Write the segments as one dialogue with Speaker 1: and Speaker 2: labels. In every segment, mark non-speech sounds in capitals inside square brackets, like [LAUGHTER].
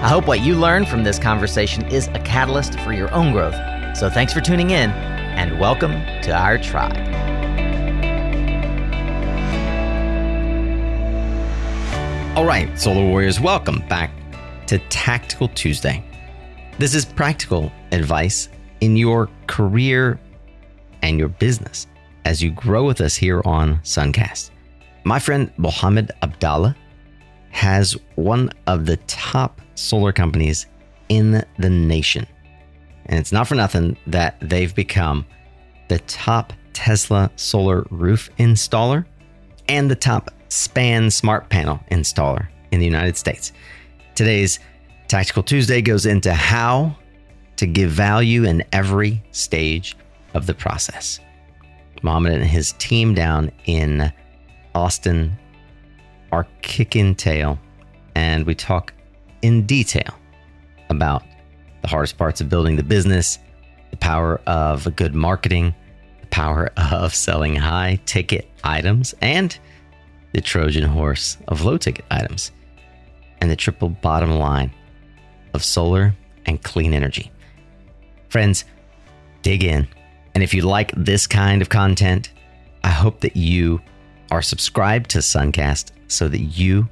Speaker 1: I hope what you learn from this conversation is a catalyst for your own growth. So thanks for tuning in and welcome to our tribe. All right, Solar Warriors, welcome back to Tactical Tuesday. This is practical advice in your career and your business as you grow with us here on Suncast. My friend Mohammed Abdalla has one of the top solar companies in the nation. And it's not for nothing that they've become the top Tesla solar roof installer and the top span smart panel installer in the United States. Today's Tactical Tuesday goes into how to give value in every stage of the process. Mohammed and his team down in Austin are kicking tail, and we talk in detail about the hardest parts of building the business, the power of good marketing, the power of selling high ticket items, and the Trojan horse of low ticket items, and the triple bottom line of solar and clean energy. Friends, dig in. And if you like this kind of content, I hope that you are subscribed to Suncast so that you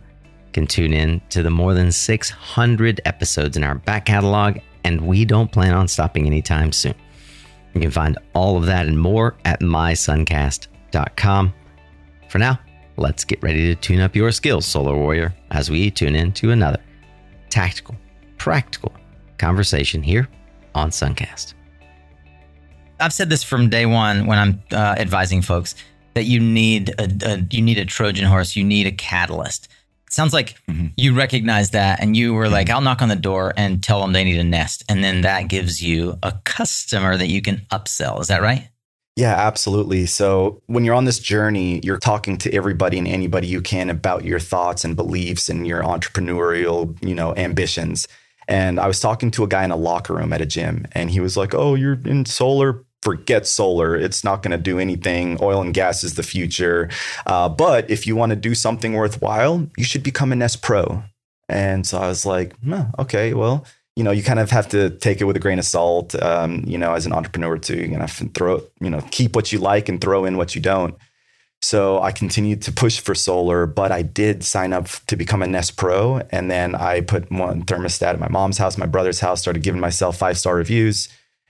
Speaker 1: can tune in to the more than 600 episodes in our back catalog, and we don't plan on stopping anytime soon. You can find all of that and more at mysuncast.com. For now, let's get ready to tune up your skills, Solar Warrior, as we tune in to another tactical, practical conversation here on Suncast. I've said this from day one when I'm uh, advising folks that you need a, a, you need a Trojan horse, you need a catalyst. Sounds like mm-hmm. you recognize that and you were mm-hmm. like, I'll knock on the door and tell them they need a nest. And then that gives you a customer that you can upsell. Is that right?
Speaker 2: Yeah, absolutely. So when you're on this journey, you're talking to everybody and anybody you can about your thoughts and beliefs and your entrepreneurial, you know, ambitions. And I was talking to a guy in a locker room at a gym and he was like, "Oh, you're in solar forget solar. It's not going to do anything. Oil and gas is the future. Uh, but if you want to do something worthwhile, you should become a Nest Pro. And so I was like, oh, okay, well, you know, you kind of have to take it with a grain of salt. Um, you know, as an entrepreneur too, you're gonna throw, you know, keep what you like and throw in what you don't. So I continued to push for solar, but I did sign up to become a Nest Pro, and then I put one thermostat at my mom's house, my brother's house, started giving myself five star reviews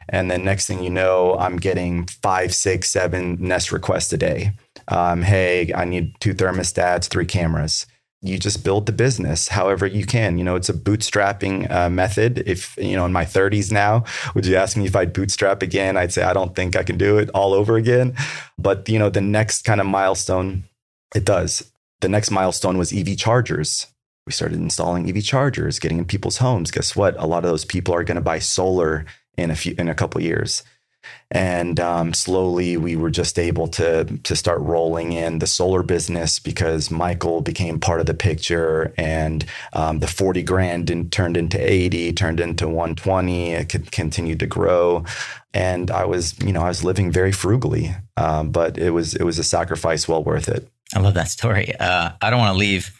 Speaker 2: and then next thing you know, I'm getting five, six, seven Nest requests a day. Um, hey, I need two thermostats, three cameras. You just build the business however you can. You know, it's a bootstrapping uh, method. If, you know, in my 30s now, would you ask me if I'd bootstrap again? I'd say, I don't think I can do it all over again. But, you know, the next kind of milestone, it does. The next milestone was EV chargers we started installing EV chargers, getting in people's homes. Guess what? A lot of those people are going to buy solar in a few in a couple years and um, slowly we were just able to to start rolling in the solar business because Michael became part of the picture, and um, the forty grand in, turned into eighty, turned into one twenty. It could continued to grow, and I was you know I was living very frugally, um, but it was it was a sacrifice well worth it.
Speaker 1: I love that story. Uh, I don't want to leave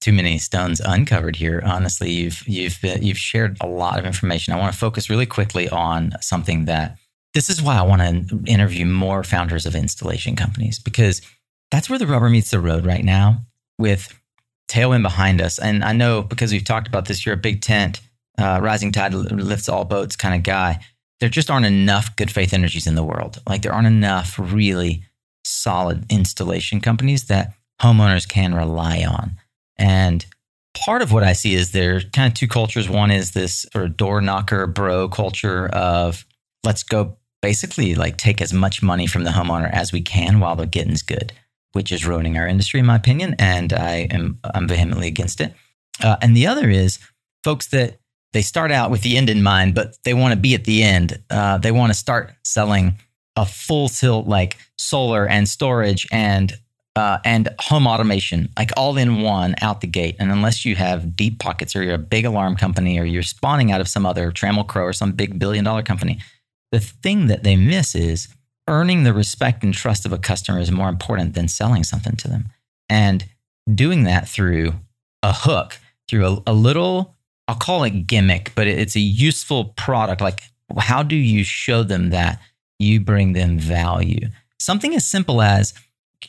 Speaker 1: too many stones uncovered here. Honestly, you've you've been, you've shared a lot of information. I want to focus really quickly on something that this is why I want to interview more founders of installation companies because that's where the rubber meets the road right now with tailwind behind us. And I know because we've talked about this, you're a big tent, uh, rising tide lifts all boats kind of guy. There just aren't enough good faith energies in the world. Like there aren't enough really solid installation companies that homeowners can rely on. And part of what I see is there are kind of two cultures. One is this sort of door knocker bro culture of let's go basically like take as much money from the homeowner as we can while the getting's good, which is ruining our industry, in my opinion. And I am I'm vehemently against it. Uh, and the other is folks that they start out with the end in mind, but they want to be at the end. Uh, they want to start selling a full tilt like solar and storage and uh, and home automation, like all in one out the gate. And unless you have deep pockets or you're a big alarm company or you're spawning out of some other Trammell Crow or some big billion dollar company, the thing that they miss is earning the respect and trust of a customer is more important than selling something to them. And doing that through a hook, through a, a little, I'll call it gimmick, but it's a useful product. Like, how do you show them that you bring them value? Something as simple as,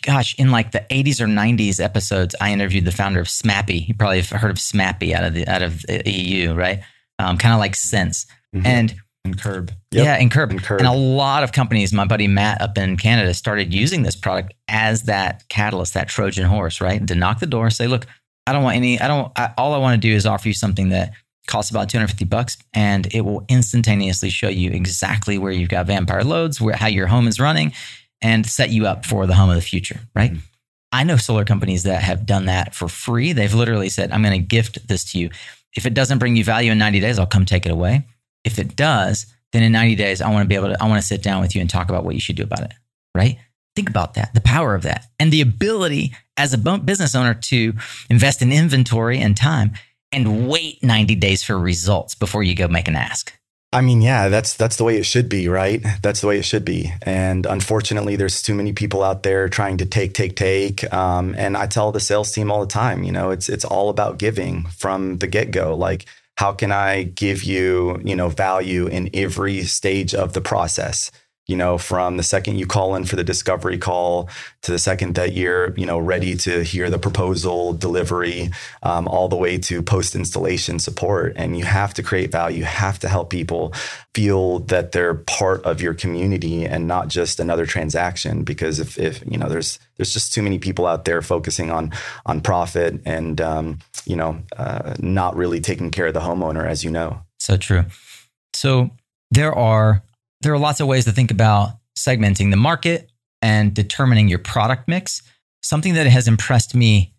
Speaker 1: gosh, in like the 80s or 90s episodes, I interviewed the founder of Smappee. You probably have heard of Smappee out of the out of the EU, right? Um, kind of like Sense. Mm-hmm. And
Speaker 3: and Curb.
Speaker 1: Yep. Yeah, and Curb. and Curb. And a lot of companies, my buddy Matt up in Canada started using this product as that catalyst, that Trojan horse, right? To knock the door, say, look, I don't want any, I don't, I, all I want to do is offer you something that costs about 250 bucks and it will instantaneously show you exactly where you've got vampire loads, where, how your home is running and set you up for the home of the future, right? Mm-hmm. I know solar companies that have done that for free. They've literally said, I'm going to gift this to you. If it doesn't bring you value in 90 days, I'll come take it away. If it does, then in 90 days, I want to be able to, I want to sit down with you and talk about what you should do about it. Right. Think about that, the power of that, and the ability as a business owner to invest in inventory and time and wait 90 days for results before you go make an ask.
Speaker 2: I mean, yeah, that's that's the way it should be, right? That's the way it should be. And unfortunately, there's too many people out there trying to take, take, take. Um, and I tell the sales team all the time, you know, it's it's all about giving from the get go. Like how can I give you, you know, value in every stage of the process? You know, from the second you call in for the discovery call to the second that you're, you know, ready to hear the proposal delivery, um, all the way to post installation support. And you have to create value. You have to help people feel that they're part of your community and not just another transaction. Because if, if you know, there's there's just too many people out there focusing on on profit and um, you know, uh, not really taking care of the homeowner, as you know.
Speaker 1: So true. So there are there are lots of ways to think about segmenting the market and determining your product mix. Something that has impressed me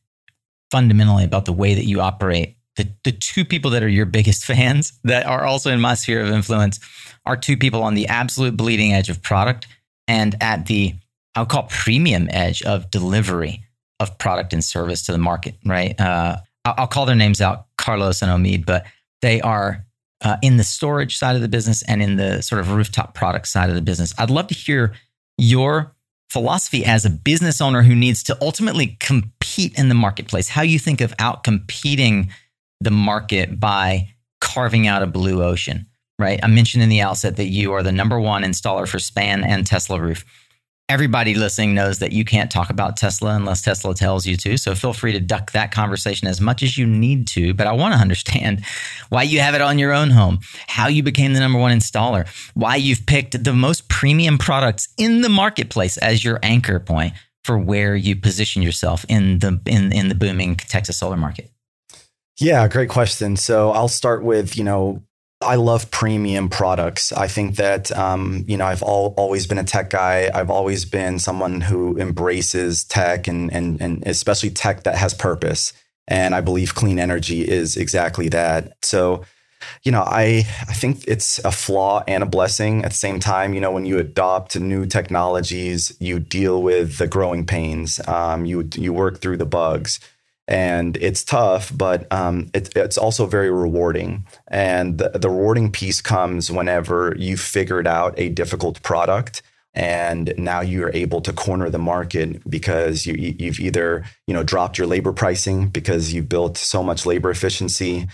Speaker 1: fundamentally about the way that you operate. The, the two people that are your biggest [LAUGHS] fans that are also in my sphere of influence are two people on the absolute bleeding edge of product and at the, I'll call premium edge of delivery of product and service to the market, right? Uh, I'll, I'll call their names out, Carlos and Omid, but they are uh, in the storage side of the business and in the sort of rooftop product side of the business. I'd love to hear your philosophy as a business owner who needs to ultimately compete in the marketplace, how you think of out competing the market by carving out a blue ocean, right? I mentioned in the outset that you are the number one installer for Span and Tesla Roof everybody listening knows that you can't talk about Tesla unless Tesla tells you to. So feel free to duck that conversation as much as you need to. But I want to understand why you have it on your own home, how you became the number one installer, why you've picked the most premium products in the marketplace as your anchor point for where you position yourself in the in, in the booming Texas solar market.
Speaker 2: Yeah, great question. So I'll start with, you know, I love premium products. I think that um, you know I've all, always been a tech guy. I've always been someone who embraces tech and and and especially tech that has purpose. And I believe clean energy is exactly that. So, you know, I I think it's a flaw and a blessing at the same time. You know, when you adopt new technologies, you deal with the growing pains. Um, you you work through the bugs and it's tough, but um, it, it's also very rewarding. And the, the, rewarding piece comes whenever you figured out a difficult product, and now you're able to corner the market because you, you've either you know dropped your labor pricing because you've built so much labor efficiency,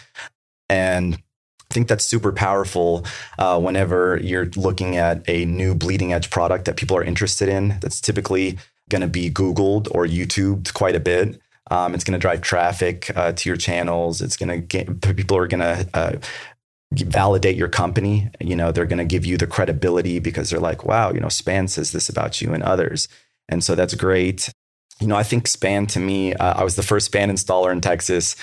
Speaker 2: and I think that's super powerful uh, whenever you're looking at a new bleeding edge product that people are interested in. That's typically going to be Googled or YouTubed quite a bit. Um, it's going to drive traffic uh, to your channels. It's going to get people are going to uh, validate your company. You know, they're going to give you the credibility because they're like, wow, you know, Span says this about you and others. And so that's great. You know, I think Span to me, uh, I was the first Span installer in Texas.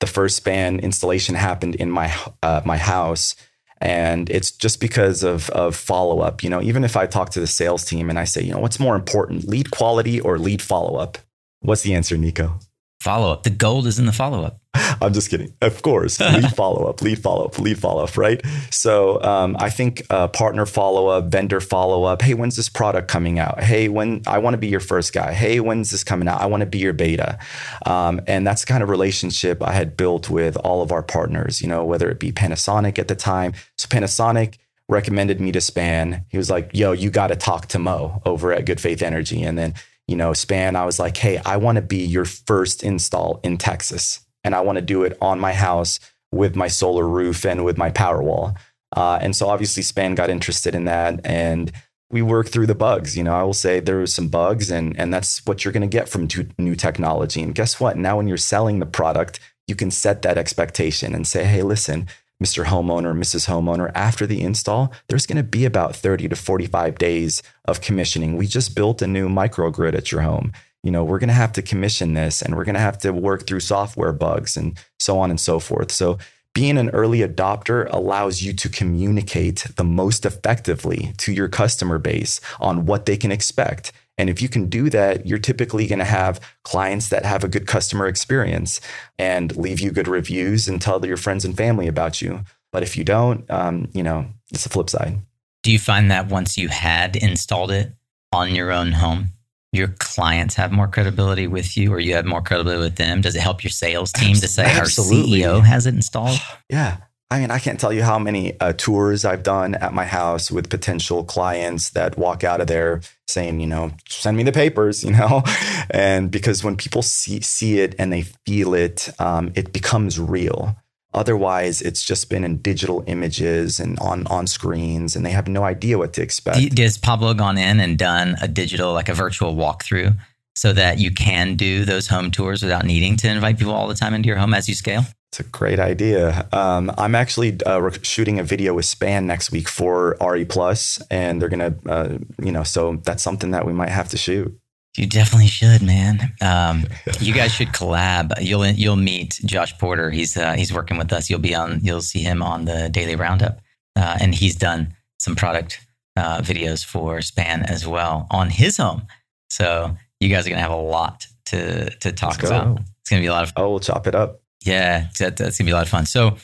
Speaker 2: The first Span installation happened in my uh, my house. And it's just because of, of follow up. You know, even if I talk to the sales team and I say, you know, what's more important, lead quality or lead follow up? What's the answer, Nico?
Speaker 1: Follow up. The gold is in the follow up. [LAUGHS]
Speaker 2: I'm just kidding. Of course, lead [LAUGHS] follow up, lead follow up, lead follow up, right? So um, I think uh, partner follow up, vendor follow up. Hey, when's this product coming out? Hey, when I want to be your first guy. Hey, when's this coming out? I want to be your beta. Um, and that's the kind of relationship I had built with all of our partners. You know, whether it be Panasonic at the time. So Panasonic recommended me to Span. He was like, "Yo, you got to talk to Mo over at Good Faith Energy," and then you know, Span, I was like, hey, I want to be your first install in Texas. And I want to do it on my house with my solar roof and with my Powerwall. Uh, and so obviously Span got interested in that. And we worked through the bugs. You know, I will say there was some bugs, and, and that's what you're going to get from new technology. And guess what? Now, when you're selling the product, you can set that expectation and say, hey, listen, Mr. Homeowner, Mrs. Homeowner, after the install, there's going to be about 30 to 45 days of commissioning. We just built a new microgrid at your home. You know, we're going to have to commission this and we're going to have to work through software bugs and so on and so forth. So, being an early adopter allows you to communicate the most effectively to your customer base on what they can expect and if you can do that, you're typically going to have clients that have a good customer experience and leave you good reviews and tell your friends and family about you. But if you don't, um, you know, it's the flip side.
Speaker 1: Do you find that once you had installed it on your own home, your clients have more credibility with you or you have more credibility with them? Does it help your sales team to say Absolutely. our CEO has it installed?
Speaker 2: Yeah. I mean, I can't tell you how many uh, tours I've done at my house with potential clients that walk out of there saying, you know, send me the papers, [LAUGHS] you know, and because when people see see it and they feel it, um, it becomes real. Otherwise, it's just been in digital images and on on screens, and they have no idea what to expect.
Speaker 1: Does Pablo gone in and done a digital, like a virtual walkthrough, so that you can do those home tours without needing to invite people all the time into your home as you scale?
Speaker 2: It's a great idea. Um, I'm actually uh, shooting a video with Span next week for RE Plus, and they're gonna, uh, you know, so that's something that we might have to shoot.
Speaker 1: You definitely should, man. Um, you guys should collab. You'll you'll meet Josh Porter. He's uh, he's working with us. You'll be on. You'll see him on the Daily Roundup, uh, and he's done some product uh, videos for Span as well on his home. So you guys are gonna have a lot to to talk about. It's gonna be a lot of. fun.
Speaker 2: Oh, we'll chop it up.
Speaker 1: Yeah, that, that's gonna be a lot of fun. So,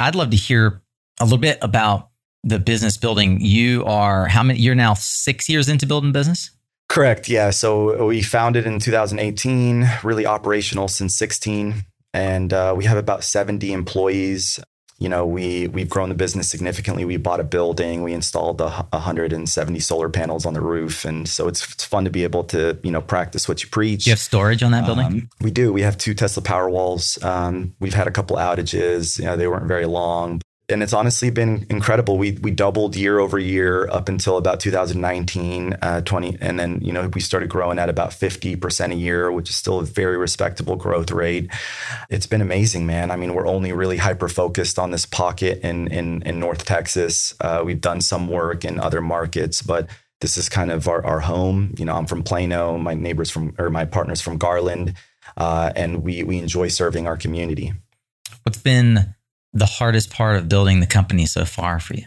Speaker 1: I'd love to hear a little bit about the business building. You are how many? You're now six years into building business.
Speaker 2: Correct. Yeah. So we founded in 2018, really operational since 16, and uh, we have about 70 employees you know, we we've grown the business significantly. We bought a building, we installed a, 170 solar panels on the roof, and so it's, it's fun to be able to you know practice what you preach.
Speaker 1: Do you have storage on that building? Um,
Speaker 2: we do. We have two Tesla Powerwalls. Um, we've had a couple outages. You know, they weren't very long, and it's honestly been incredible. We we doubled year over year up until about 2019, uh, 20, and then you know we started growing at about 50 percent a year, which is still a very respectable growth rate. It's been amazing, man. I mean, we're only really hyper focused on this pocket in in, in North Texas. Uh, we've done some work in other markets, but this is kind of our, our home. You know, I'm from Plano. My neighbors from or my partners from Garland, uh, and we we enjoy serving our community.
Speaker 1: What's been the hardest part of building the company so far for you?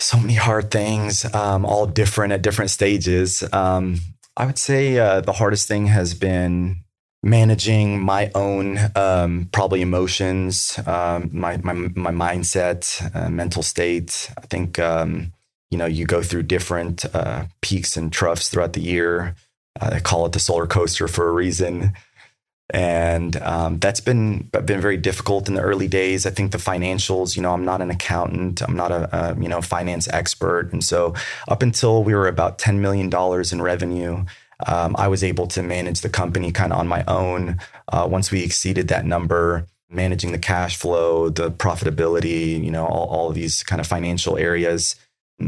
Speaker 2: So many hard things, um, all different at different stages. Um, I would say uh, the hardest thing has been managing my own um, probably emotions, um, my, my, my mindset, uh, mental state. I think um, you know you go through different uh, peaks and troughs throughout the year. Uh, I call it the solar coaster for a reason and um, that's been been very difficult in the early days. I think the financials, you know, I'm not an accountant, I'm not a, a you know finance expert, and so up until we were about ten million dollars in revenue. Um, I was able to manage the company kind of on my own. Uh, once we exceeded that number, managing the cash flow, the profitability, you know, all, all of these kind of financial areas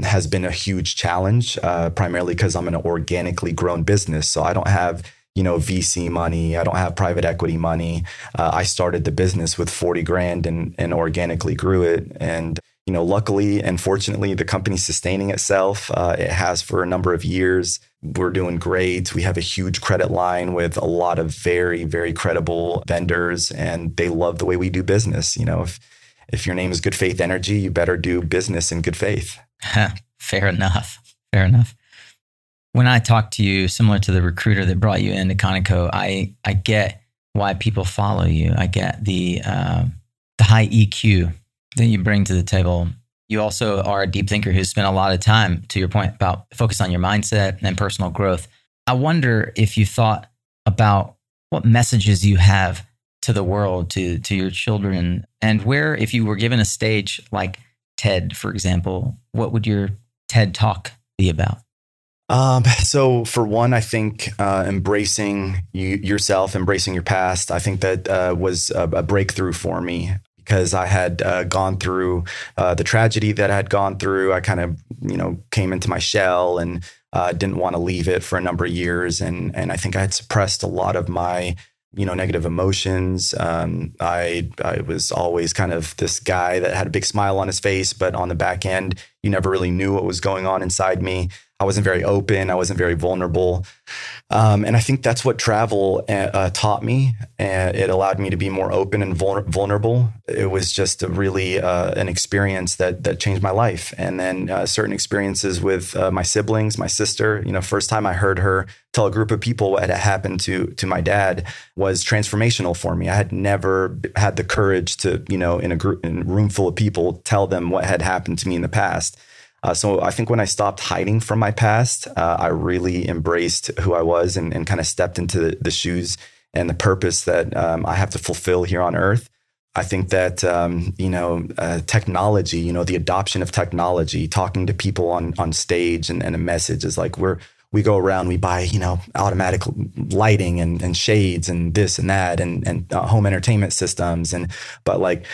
Speaker 2: has been a huge challenge, uh, primarily because I'm an organically grown business. So I don't have you know VC money. I don't have private equity money. Uh, I started the business with 40 grand and and organically grew it. And you know, luckily and fortunately, the company's sustaining itself. Uh, it has for a number of years. We're doing great. We have a huge credit line with a lot of very very credible vendors, and they love the way we do business. You know, if if your name is Good Faith Energy, you better do business in good faith. [LAUGHS]
Speaker 1: Fair enough. Fair enough when I talk to you, similar to the recruiter that brought you into Conoco, I I get
Speaker 4: why people follow you. I get the uh, the high EQ that you bring to the table. You also are a deep thinker who's spent a lot of time, to your point, about focus on your mindset and personal growth. I wonder if you thought about what messages you have to the world, to to your children, and where, if you were given a stage like TED, for example, what would your TED talk be about?
Speaker 2: Um, [LAUGHS] so for one, I think uh, embracing you, yourself, embracing your past, I think that uh, was a, a, breakthrough for me because I had uh, gone through uh, the tragedy that I had gone through. I kind of, you know, came into my shell and uh, didn't want to leave it for a number of years, and and I think I had suppressed a lot of my you know negative emotions. Um, i i was always kind of this guy that had a big smile on his face but on the back end you never really knew what was going on inside me I wasn't very open. I wasn't very vulnerable. Um, and I think that's what travel uh, uh taught me. And it allowed me to be more open and vulnerable. It was just really uh, an experience that that changed my life. And then uh, certain experiences with uh, my siblings, my sister. You know, first time I heard her tell a group of people what had happened to to my dad was transformational for me. I had never had the courage to, you know, in a group, in a room full of people, tell them what had happened to me in the past. Uh, so I think when I stopped hiding from my past, uh, I really embraced who I was and, and kind of stepped into the, the, shoes and the purpose that um, I have to fulfill here on earth. I think that um, you know uh, technology, you know the adoption of technology, talking to people on on stage and, and a message is like we're we go around, we buy, you know, automatic lighting and, and shades and this and that and, and uh, home entertainment systems. And, but like,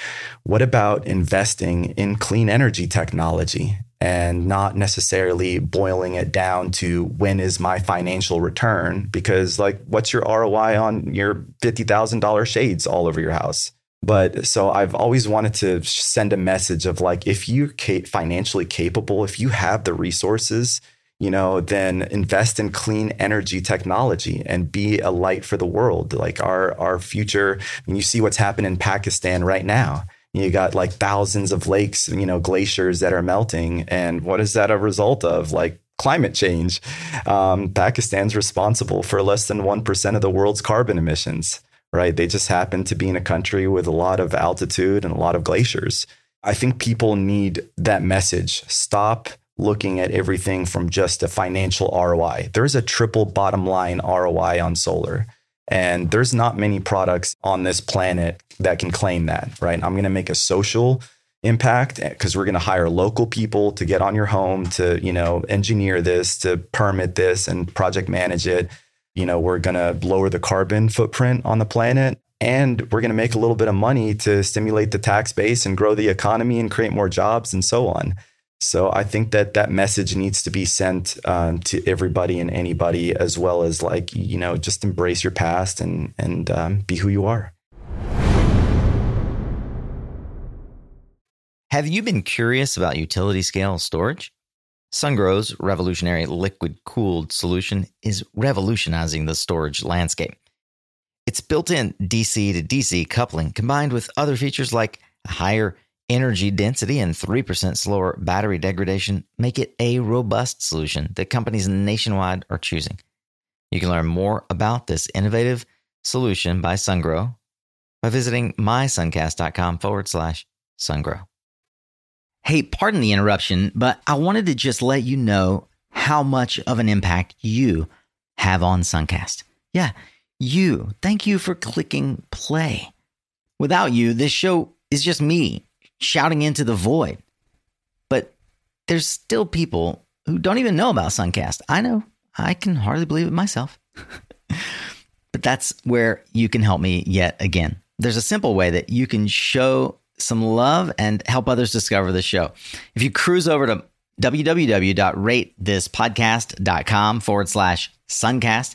Speaker 2: what about investing in clean energy technology and not necessarily boiling it down to when is my financial return? Because like, what's your ROI on your $50,000 shades all over your house? But so I've always wanted to send a message of like, if you're financially capable, if you have the resources, you know, then invest in clean energy technology and be a light for the world. Like our our future, when you see what's happening in Pakistan right now. You got like thousands of lakes, you know, glaciers that are melting. And what is that a result of? Like climate change. Um, Pakistan's responsible for less than 1% of the world's carbon emissions, right? They just happen to be in a country with a lot of altitude and a lot of glaciers. I think people need that message. Stop looking at everything from just a financial ROI. There's a triple bottom line ROI on solar. And there's not many products on this planet that can claim that, right? I'm going to make a social impact eh, because we're going to hire local people to get on your home to, you know, engineer this, to permit this and project manage it. You know, we're going to lower the carbon footprint on the planet and we're going to make a little bit of money to stimulate the tax base and grow the economy and create more jobs and so on. So I think that that message needs to be sent um, to everybody and anybody, as well as like you know, just embrace your past and and um, be who you are.
Speaker 1: Have you been curious about utility scale storage? Sungrow's revolutionary liquid cooled solution is revolutionizing the storage landscape. Its built in DC to DC coupling combined with other features like a higher Energy density and 3% slower battery degradation make it a robust solution that companies nationwide are choosing. You can learn more about this innovative solution by Sungrow by visiting mysuncast.com forward slash sungrow. Hey, pardon the interruption, but I wanted to just let you know how much of an impact you have on Suncast. Yeah, you. Thank you for clicking play. Without you, this show is just me shouting into the void. But there's still people who don't even know about Suncast. I know. I can hardly believe it myself. [LAUGHS] but that's where you can help me yet again. There's a simple way that you can show some love and help others discover the show. If you cruise over to www.ratethispodcast.com forward slash suncast,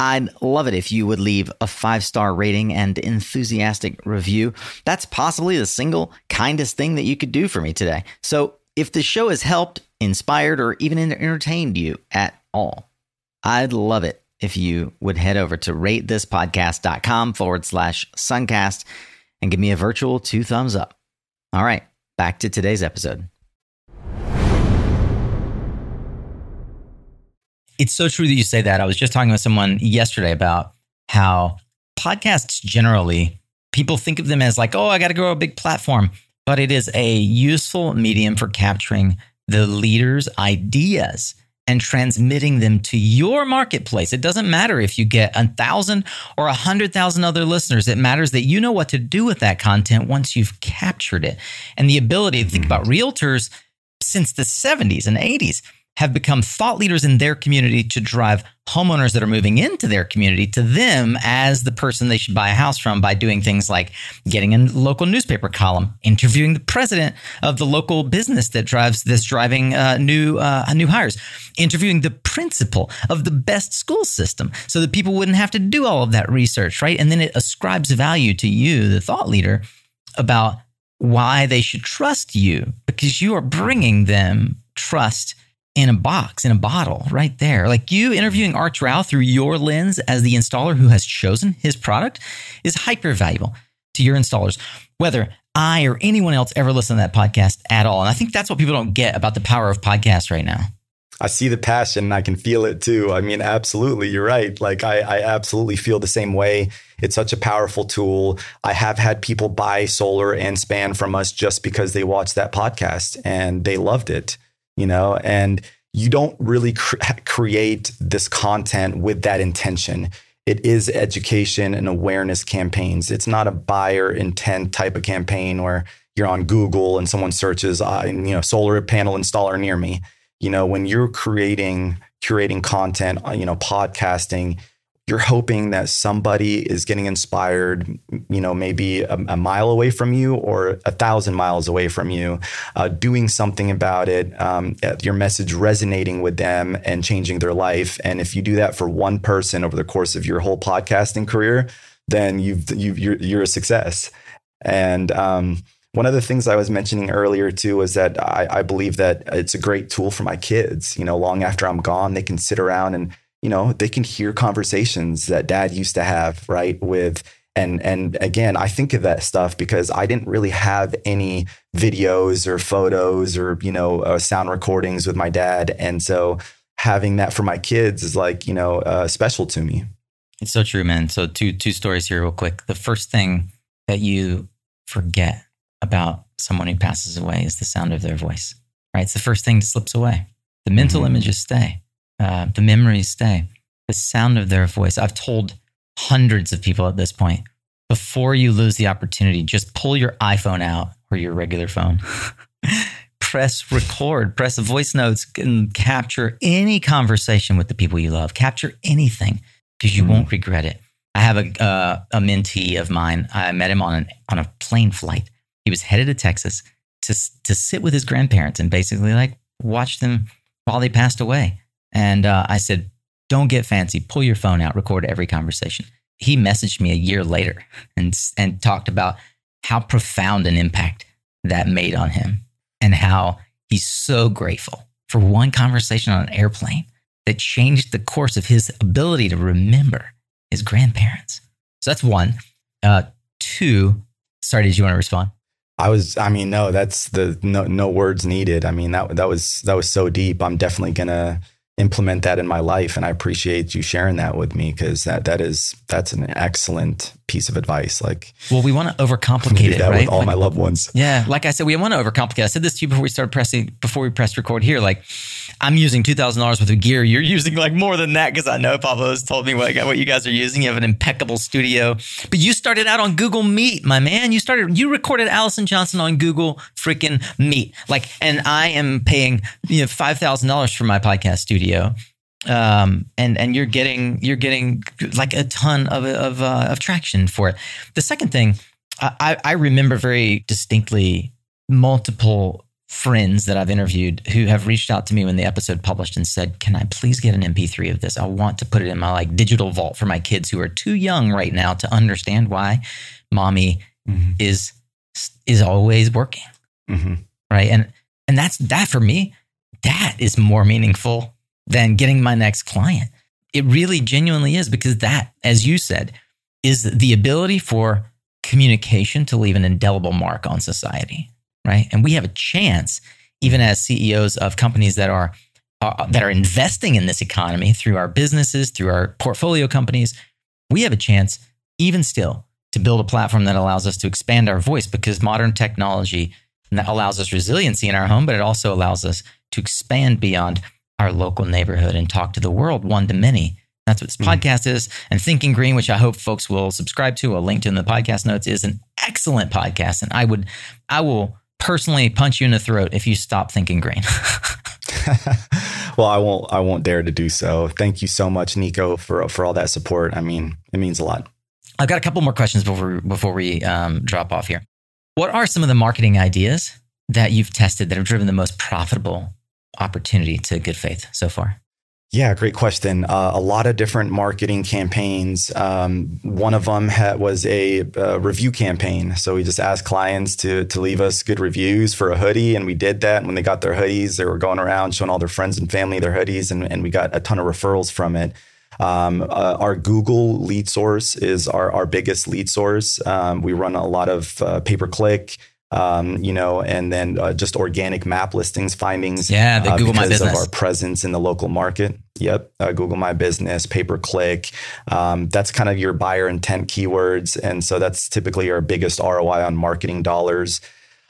Speaker 1: I'd love it if you would leave a five star rating and enthusiastic review. That's possibly the single kindest thing that you could do for me today. So, if the show has helped, inspired, or even entertained you at all, I'd love it if you would head over to ratethispodcast.com forward slash suncast and give me a virtual two thumbs up. All right, back to today's episode.
Speaker 4: It's so true that you say that. I was just talking with someone yesterday about how
Speaker 1: podcasts generally, people think of them as like, oh, I got to grow a big platform, but it is a useful medium for capturing the leader's ideas and transmitting them to your marketplace. It doesn't matter if you get a thousand or a hundred thousand other listeners. It matters that you know what to do with that content once you've captured it. And the ability to think mm-hmm. about realtors since the 70s and 80s have become thought leaders in their community to drive homeowners that are moving into their community to them as the person they should buy a house from by doing things like getting a local newspaper column, interviewing the president of the local business that drives this driving uh, new uh, new hires, interviewing the principal of the best school system, so that people wouldn't have to do all of that research, right? And then it ascribes value to you, the thought leader, about why they should trust you because you are bringing them trust in a box, in a bottle, right there. Like you interviewing Arch Rao through your lens as the installer who has chosen his product is hyper valuable to your installers, whether I or anyone else ever listen to that podcast at all. And I think that's what people don't get about the power of podcasts right now.
Speaker 2: I see the passion and I can feel it too. I mean, absolutely, you're right. Like, I, I absolutely feel the same way. It's such a powerful tool. I have had people buy solar and span from us just because they watched that podcast and they loved it you know, and you don't really cr- create this content with that intention. It is education and awareness campaigns. It's not a buyer intent type of campaign where you're on Google and someone searches, uh, you know, solar panel installer near me. You know, when you're creating, curating content, uh, you know, podcasting, you're hoping that somebody is getting inspired, you know, maybe a, a mile away from you or a thousand miles away from you, uh, doing something about it, um, uh, your message resonating with them and changing their life. And if you do that for one person over the course of your whole podcasting career, then you've, you've you're, you're a success. And um, one of the things I was mentioning earlier too was that I, I believe that it's a great tool for my kids. You know, long after I'm gone, they can sit around and you know, they can hear conversations that dad used to have, right? With and and again, I think of that stuff because I didn't really have any videos or photos or you know uh, sound recordings with my dad, and so having that for my kids is like you know uh, special to me.
Speaker 1: It's so true, man. So two two stories here, real quick. The first thing that you forget about someone who passes away is the sound of their voice. Right? It's the first thing that slips away. The mental mm-hmm. images stay uh, the memories stay. The sound of their voice. I've told hundreds of people at this point before you lose the opportunity, just pull your iPhone out or your regular phone. [LAUGHS] press record, press voice notes, and capture any conversation with the people you love. Capture anything because you mm won't regret it. I have a, uh, a mentee of mine. I met him on an, on a plane flight. He was headed to Texas to to sit with his grandparents and basically like watch them while they passed away. And uh, I said, don't get fancy. Pull your phone out, record every conversation. He messaged me a year later and, and talked about how profound an impact that made on him and how he's so grateful for one conversation on an airplane that changed the course of his ability to remember his grandparents. So that's one. Uh, two, sorry, did you want to respond?
Speaker 2: I was, I mean, no, that's the no, no words needed. I mean, that, that was, that was so deep. I'm definitely going to, implement that in my life. And i appreciate you sharing that with me because that that is that's an excellent piece of advice. Like
Speaker 1: well we want to overcomplicate it right with
Speaker 2: all like, my loved ones.
Speaker 1: yeah like i said we want to overcomplicate i said this to you before we started pressing before we pressed record here. Like i'm using $2000 worth of gear. You're using like more than that because i know pablo has told me what, what you guys are using. You have an impeccable studio. But you started out on google meet my man. You started you recorded allison johnson on google freaking meet. Like and i am paying you know $5000 for my podcast studio. Um, and and you're getting you're getting like a ton of of, uh, of traction for it. The second thing, I, I remember very distinctly multiple friends that I've interviewed who have reached out to me when the episode published and said, "Can I please get an MP3 of this? I want to put it in my like digital vault for my kids who are too young right now to understand why mommy mm-hmm. is is always working." Mm-hmm. Right, and and that's that for me. That is more meaningful than getting my next client. It really genuinely is because that, as you said, is the ability for communication to leave an indelible mark on society, right? And we have a chance, even as CEOs of companies that are uh, that are investing in this economy through our businesses, through our portfolio companies, we have a chance even still, to build a platform that allows us to expand our voice because modern technology allows us resiliency in our home, but it also allows us to expand beyond our local neighborhood and talk to the world one to many. That's what this mm-hmm. podcast is. And Thinking Green, which I hope folks will subscribe to, a link to in the podcast notes, is an excellent podcast. And I would, I will personally punch you in the throat if you stop thinking green. [LAUGHS]
Speaker 2: well, I won't. I won't dare to do so. Thank you so much, Nico, for for all that support. I mean, it means a lot.
Speaker 1: I've got a couple more questions before before we um, drop off here. What are some of the marketing ideas that you've tested that have driven the most profitable opportunity to good faith so far?
Speaker 2: Yeah, great question. Uh, a lot of different marketing campaigns. Um, one of them ha- was a, a, review campaign. So we just asked clients to to leave us good reviews for a hoodie, and we did that. And when they got their hoodies, they were going around showing all their friends and family their hoodies, and, and we got a ton of referrals from it. Um, uh, our Google lead source is our, our biggest lead source. Um, we run a lot of uh, pay per click um, you know, and then uh, just organic map listings findings.
Speaker 1: Yeah, the uh, Google My Business.
Speaker 2: of our presence in the local market. Yep, uh, Google My Business, pay per click. Um, that's kind of your buyer intent keywords, and so that's typically our biggest ROI on marketing dollars.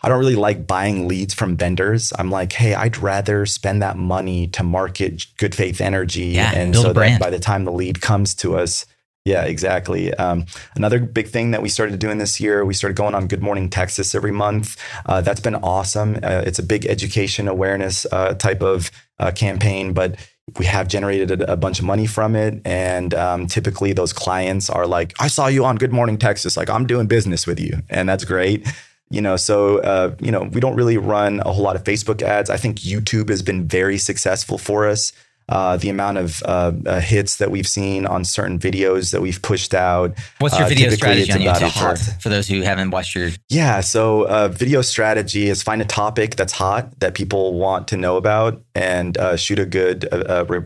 Speaker 2: I don't really like buying leads from vendors. I'm like, hey, I'd rather spend that money to market good faith energy,
Speaker 1: yeah,
Speaker 2: and so that by the time the lead comes to us, yeah, exactly. Um, another big thing that we started doing this year, we started going on Good Morning Texas every month. Uh, that's been awesome. Uh, it's a big education awareness uh, type of uh, campaign, but we have generated a, a, bunch of money from it. And um, typically, those clients are like, "I saw you on Good Morning Texas. Like, I'm doing business with you," and that's great you know so uh, you know we don't really run a whole lot of facebook ads i think youtube has been very successful for us uh, the amount of uh, uh, hits that we've seen on certain videos that we've pushed out.
Speaker 1: What's your uh, video strategy on YouTube for, for, those who haven't watched your?
Speaker 2: Yeah, so uh, video strategy is find a topic that's hot that people want to know about and uh, shoot a good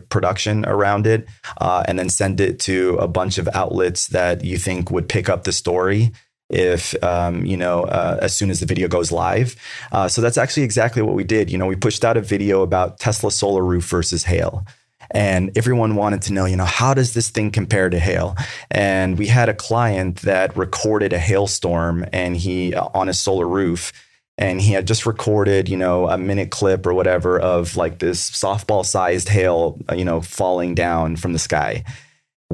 Speaker 2: production around it, and then send it to a bunch of outlets that you think would pick up the story if um, you know uh, as soon as the video goes live. Uh, so that's actually exactly what we did. You know, we pushed out a video about Tesla solar roof versus hail. And everyone wanted to know, you know, how does this thing compare to hail? And we had a client that recorded a hailstorm and he uh, on a solar roof and he had just recorded, you know, a minute clip or whatever of like this softball sized hail, uh, you know, falling down from the sky.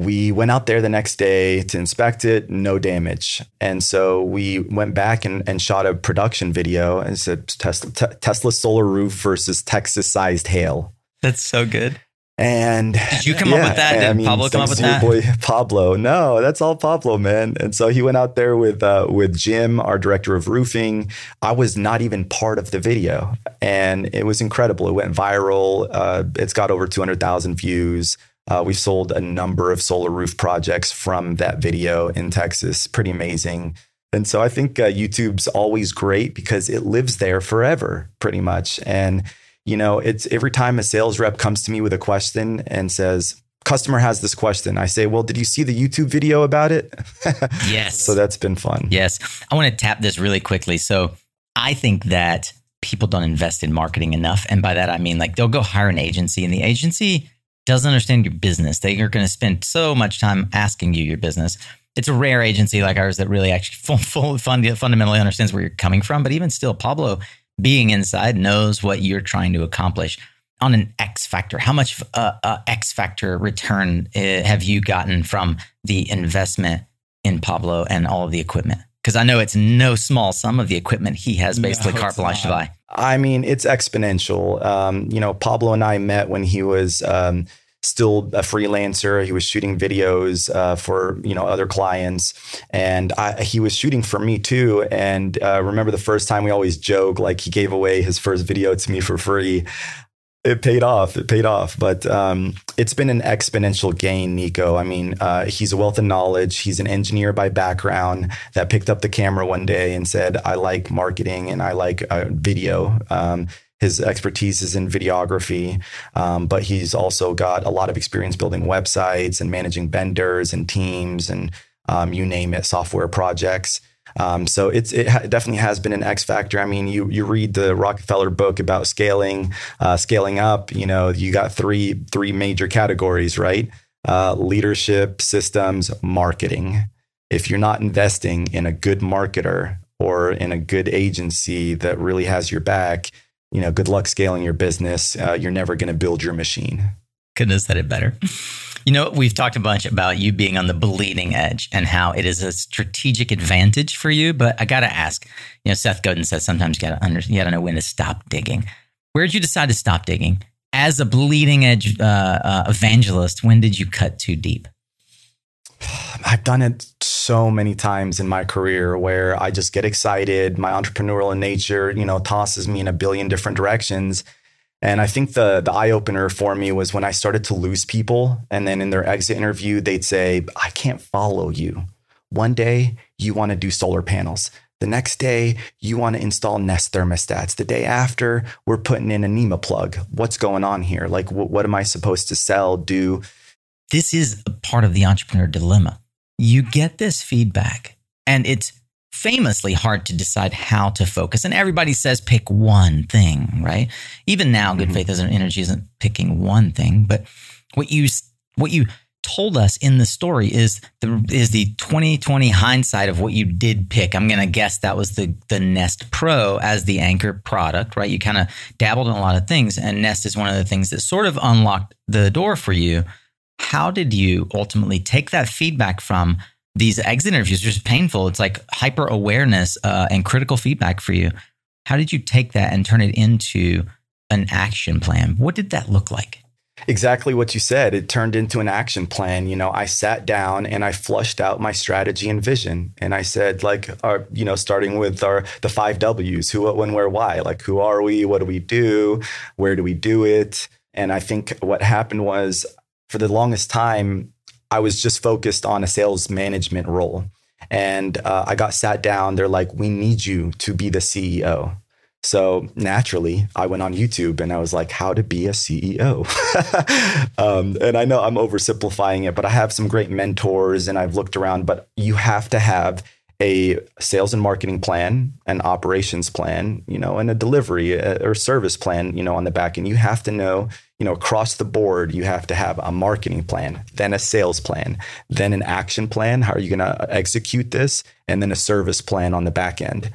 Speaker 2: We went out there the next day to inspect it, no damage. And so we went back and, and shot a production video and said Tesla, te- Tesla solar roof versus Texas sized hail.
Speaker 1: That's so good.
Speaker 2: And
Speaker 1: did you come yeah, up with that? Did I mean, Pablo come up with that?
Speaker 2: Boy, [LAUGHS] Pablo, no, that's all Pablo, man. And so he went out there with uh, with Jim, our director of roofing. I was not even part of the video, and it was incredible. It went viral. Uh, it's got over two hundred thousand views. Uh, we've sold a number of solar roof projects from that video in Texas. Pretty amazing. And so I think uh, YouTube's always great because it lives there forever, pretty much. And, you know, it's every time a sales rep comes to me with a question and says, customer has this question. I say, well, did you see the YouTube video about it? [LAUGHS]
Speaker 1: yes.
Speaker 2: so that's been fun.
Speaker 1: Yes. I want to tap this really quickly. So I think that people don't invest in marketing enough. And by that, I mean like they'll go hire an agency and the agency doesn't understand your business. They are going to spend so much time asking you your business. It's a rare agency like ours that really actually [LAUGHS] full, full, fundamentally understands where you're coming from. But even still, Pablo being inside knows what you're trying to accomplish on an X factor. How much uh, uh, X factor return uh, have you gotten from the investment in Pablo and all of the equipment? Because I know it's no small sum of the equipment he has basically no, carte blanche to buy.
Speaker 2: I mean, it's exponential. Um, you know, Pablo and I met when he was um, still a freelancer. He was shooting videos uh, for you know other clients, and I, he was shooting for me too. And uh, remember the first time we always joke like he gave away his first video to me for free it paid off. It paid off, but um, it's been an exponential gain, Nico. I mean, uh, he's a wealth of knowledge. He's an engineer by background that picked up the camera one day and said, "I like marketing and I like uh, video." Um, his expertise is in videography, um, but he's also got a lot of experience building websites and managing vendors and teams and um, you name it, software projects. Um, so it's it ha- definitely has been an X factor. I mean, you you read the Rockefeller book about scaling, uh, scaling up. You know, you got three three major categories, right? Uh, leadership, systems, marketing. if you're not investing in a good marketer or in a good agency that really has your back, you know, good luck scaling your business. Uh, you're never going to build your machine.
Speaker 1: Couldn't have said it better. [LAUGHS] You know, we've talked a bunch about you being on the bleeding edge and how it is a strategic advantage for you. But I got to ask, you know, Seth Godin says sometimes you got to you got to know when to stop digging. Where did you decide to stop digging? As a bleeding edge uh, uh, evangelist, when did you cut too deep? [SIGHS]
Speaker 2: I've done it so many times in my career where I just get excited. My entrepreneurial nature, you know, tosses me in a billion different directions. And I think the the eye opener for me was when I started to lose people, and then in their exit interview, they'd say, "I can't follow you." One day you want to do solar panels. The next day you want to install Nest thermostats. The day after we're putting in a NEMA plug. What's going on here? Like, wh- what am I supposed to sell? Do
Speaker 1: this is a part of the entrepreneur dilemma. You get this feedback, and it's famously hard to decide how to focus. And everybody says pick one thing, right? Even now, Good mm-hmm. Faith an Energy isn't picking one thing, but what you what you told us in the story is the is the 2020 hindsight of what you did pick. I'm going to guess that was the the Nest Pro as the anchor product, right? You kind of dabbled in a lot of things and Nest is one of the things that sort of unlocked the door for you. How did you ultimately take that feedback from these exit interviews, which is painful? It's like hyper awareness uh, and critical feedback for you. How did you take that and turn it into an action plan? What did that look like?
Speaker 2: Exactly what you said. It turned into an action plan. You know, I sat down and I flushed out my strategy and vision. And I said, like, our, you know, starting with our the five W's: who, what, when, where, why. Like, who are we? What do we do? Where do we do it? And I think what happened was, for the longest time, I was just focused on a sales management role. And uh, I got sat down. They're like, "We need you to be the CEO." So naturally, I went on YouTube and I was like, how to be a CEO. [LAUGHS] um, and I know I'm oversimplifying it, but I have some great mentors and I've looked around, but you have to have a sales and marketing plan, an operations plan, you know, and a delivery uh, or service plan, you know, on the back end. You have to know, you know, across the board, you have to have a marketing plan, then a sales plan, then an action plan. How are you going to execute this? And then a service plan on the back end.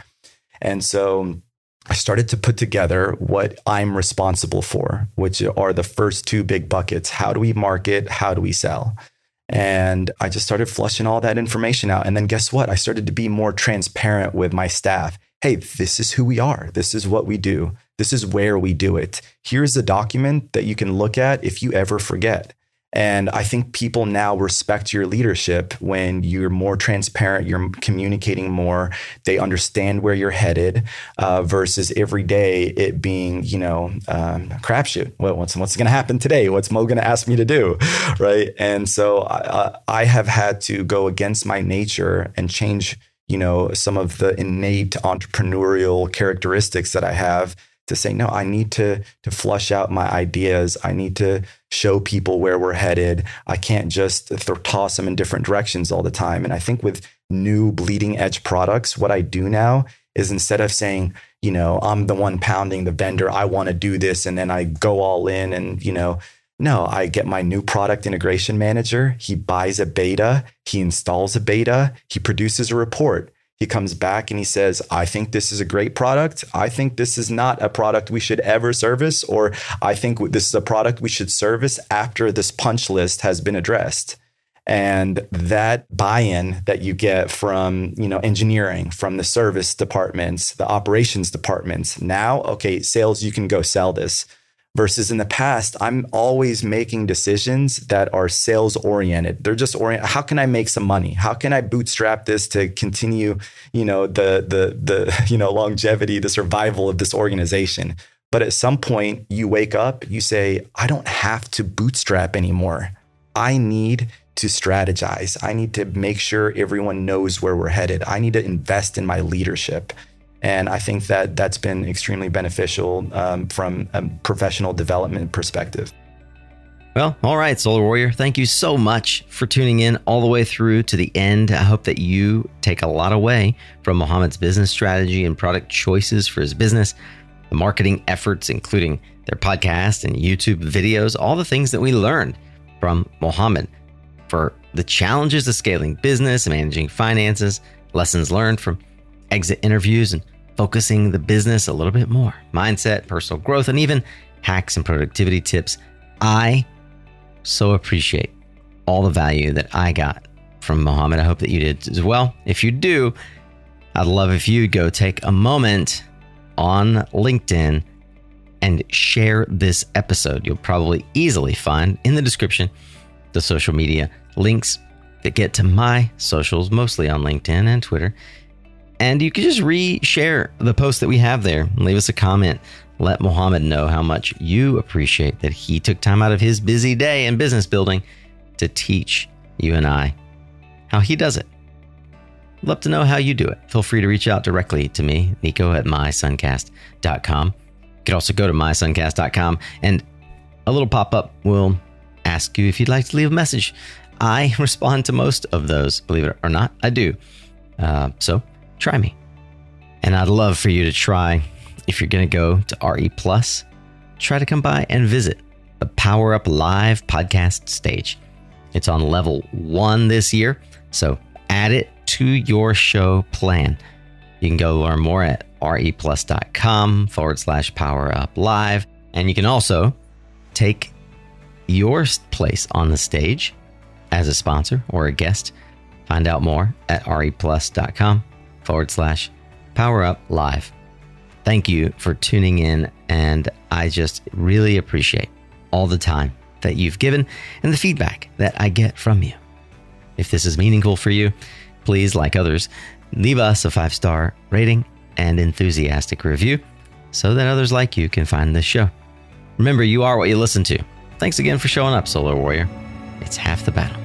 Speaker 2: And so I started to put together what I'm responsible for, which are the first two big buckets. How do we market? How do we sell? And I just started flushing all that information out. And then guess what? I started to be more transparent with my staff. Hey, this is who we are. This is what we do. This is where we do it. Here's a document that you can look at if you ever forget. And I think people now respect your leadership when you're more transparent, you're communicating more, they understand where you're headed, uh, versus every day it being, you know, um, crapshoot. What, what's what's going to happen today? What's Mo going to ask me to do, [LAUGHS] right? And so I, I have had to go against my nature and change, you know, some of the innate entrepreneurial characteristics that I have to say no i need to to flush out my ideas. I need to show people where we're headed. I can't just th- toss them in different directions all the time. And i think with new bleeding edge products what i do now is instead of saying you know i'm the one pounding the vendor i want to do this and then i go all in and you know no, I get my new product integration manager. He buys a beta, he installs a beta, he produces a report. He comes back and he says, I think this is a great product. I think this is not a product we should ever service, or I think this is a product we should service after this punch list has been addressed. And that buy-in that you get from, you know, engineering, from the service departments, the operations departments. Now, okay, sales, you can go sell this versus in the past i'm always making decisions that are sales oriented they're just oriented how can i make some money? How can i bootstrap this to continue you know the the the [LAUGHS] you know longevity the survival of this organization? But at some point you wake up you say i don't have to bootstrap anymore. I need to strategize. I need to make sure everyone knows where we're headed. I need to invest in my leadership and I think that that's been extremely beneficial um, from a professional development perspective.
Speaker 5: Well, all right, Solar Warrior. Thank you so much for tuning in all the way through to the end. I hope that you take a lot away from Mohammed's business strategy and product choices for his business, the marketing efforts, including their podcast and YouTube videos, all the things that we learned from Mohammed for
Speaker 1: the challenges of scaling business, managing finances, lessons learned from exit interviews, and focusing the business a little bit more, mindset, personal growth, and even hacks and productivity tips. I so appreciate all the value that I got from Mohammed. I hope that you did as well. If you do, I'd love if you'd go take a moment on LinkedIn and share this episode. You'll probably easily find in the description the social media links that get to my socials, mostly on LinkedIn and Twitter. And you can just re-share the post that we have there. Leave us a comment. Let Mohammed know how much you appreciate that he took time out of his busy day in business building to teach you and I how he does it. Love to know how you do it. Feel free to reach out directly to me, Nico at mysuncast.com. You can also go to mysuncast.com and a little pop up will ask you if you'd like to leave a message. I [LAUGHS] respond to most of those, believe it or not, I do. Uh, so try me. And I'd love for you to try, if you're going to go to RE Plus, try to come by and visit the Power Up Live podcast stage. It's on level one this year. So add it to your show plan. You can go learn more at replus.com forward slash power up live. And you can also take your place on the stage as a sponsor or a guest. Find out more at replus.com forward slash power up live. Thank you for tuning in. And I just really appreciate all the time that you've given and the feedback that I get from you. If this is meaningful for you, please, like others, leave us a five star rating and enthusiastic review so that others like you can find this show. Remember, you are what you listen to. Thanks again for showing up, Solar Warrior. It's half the battle.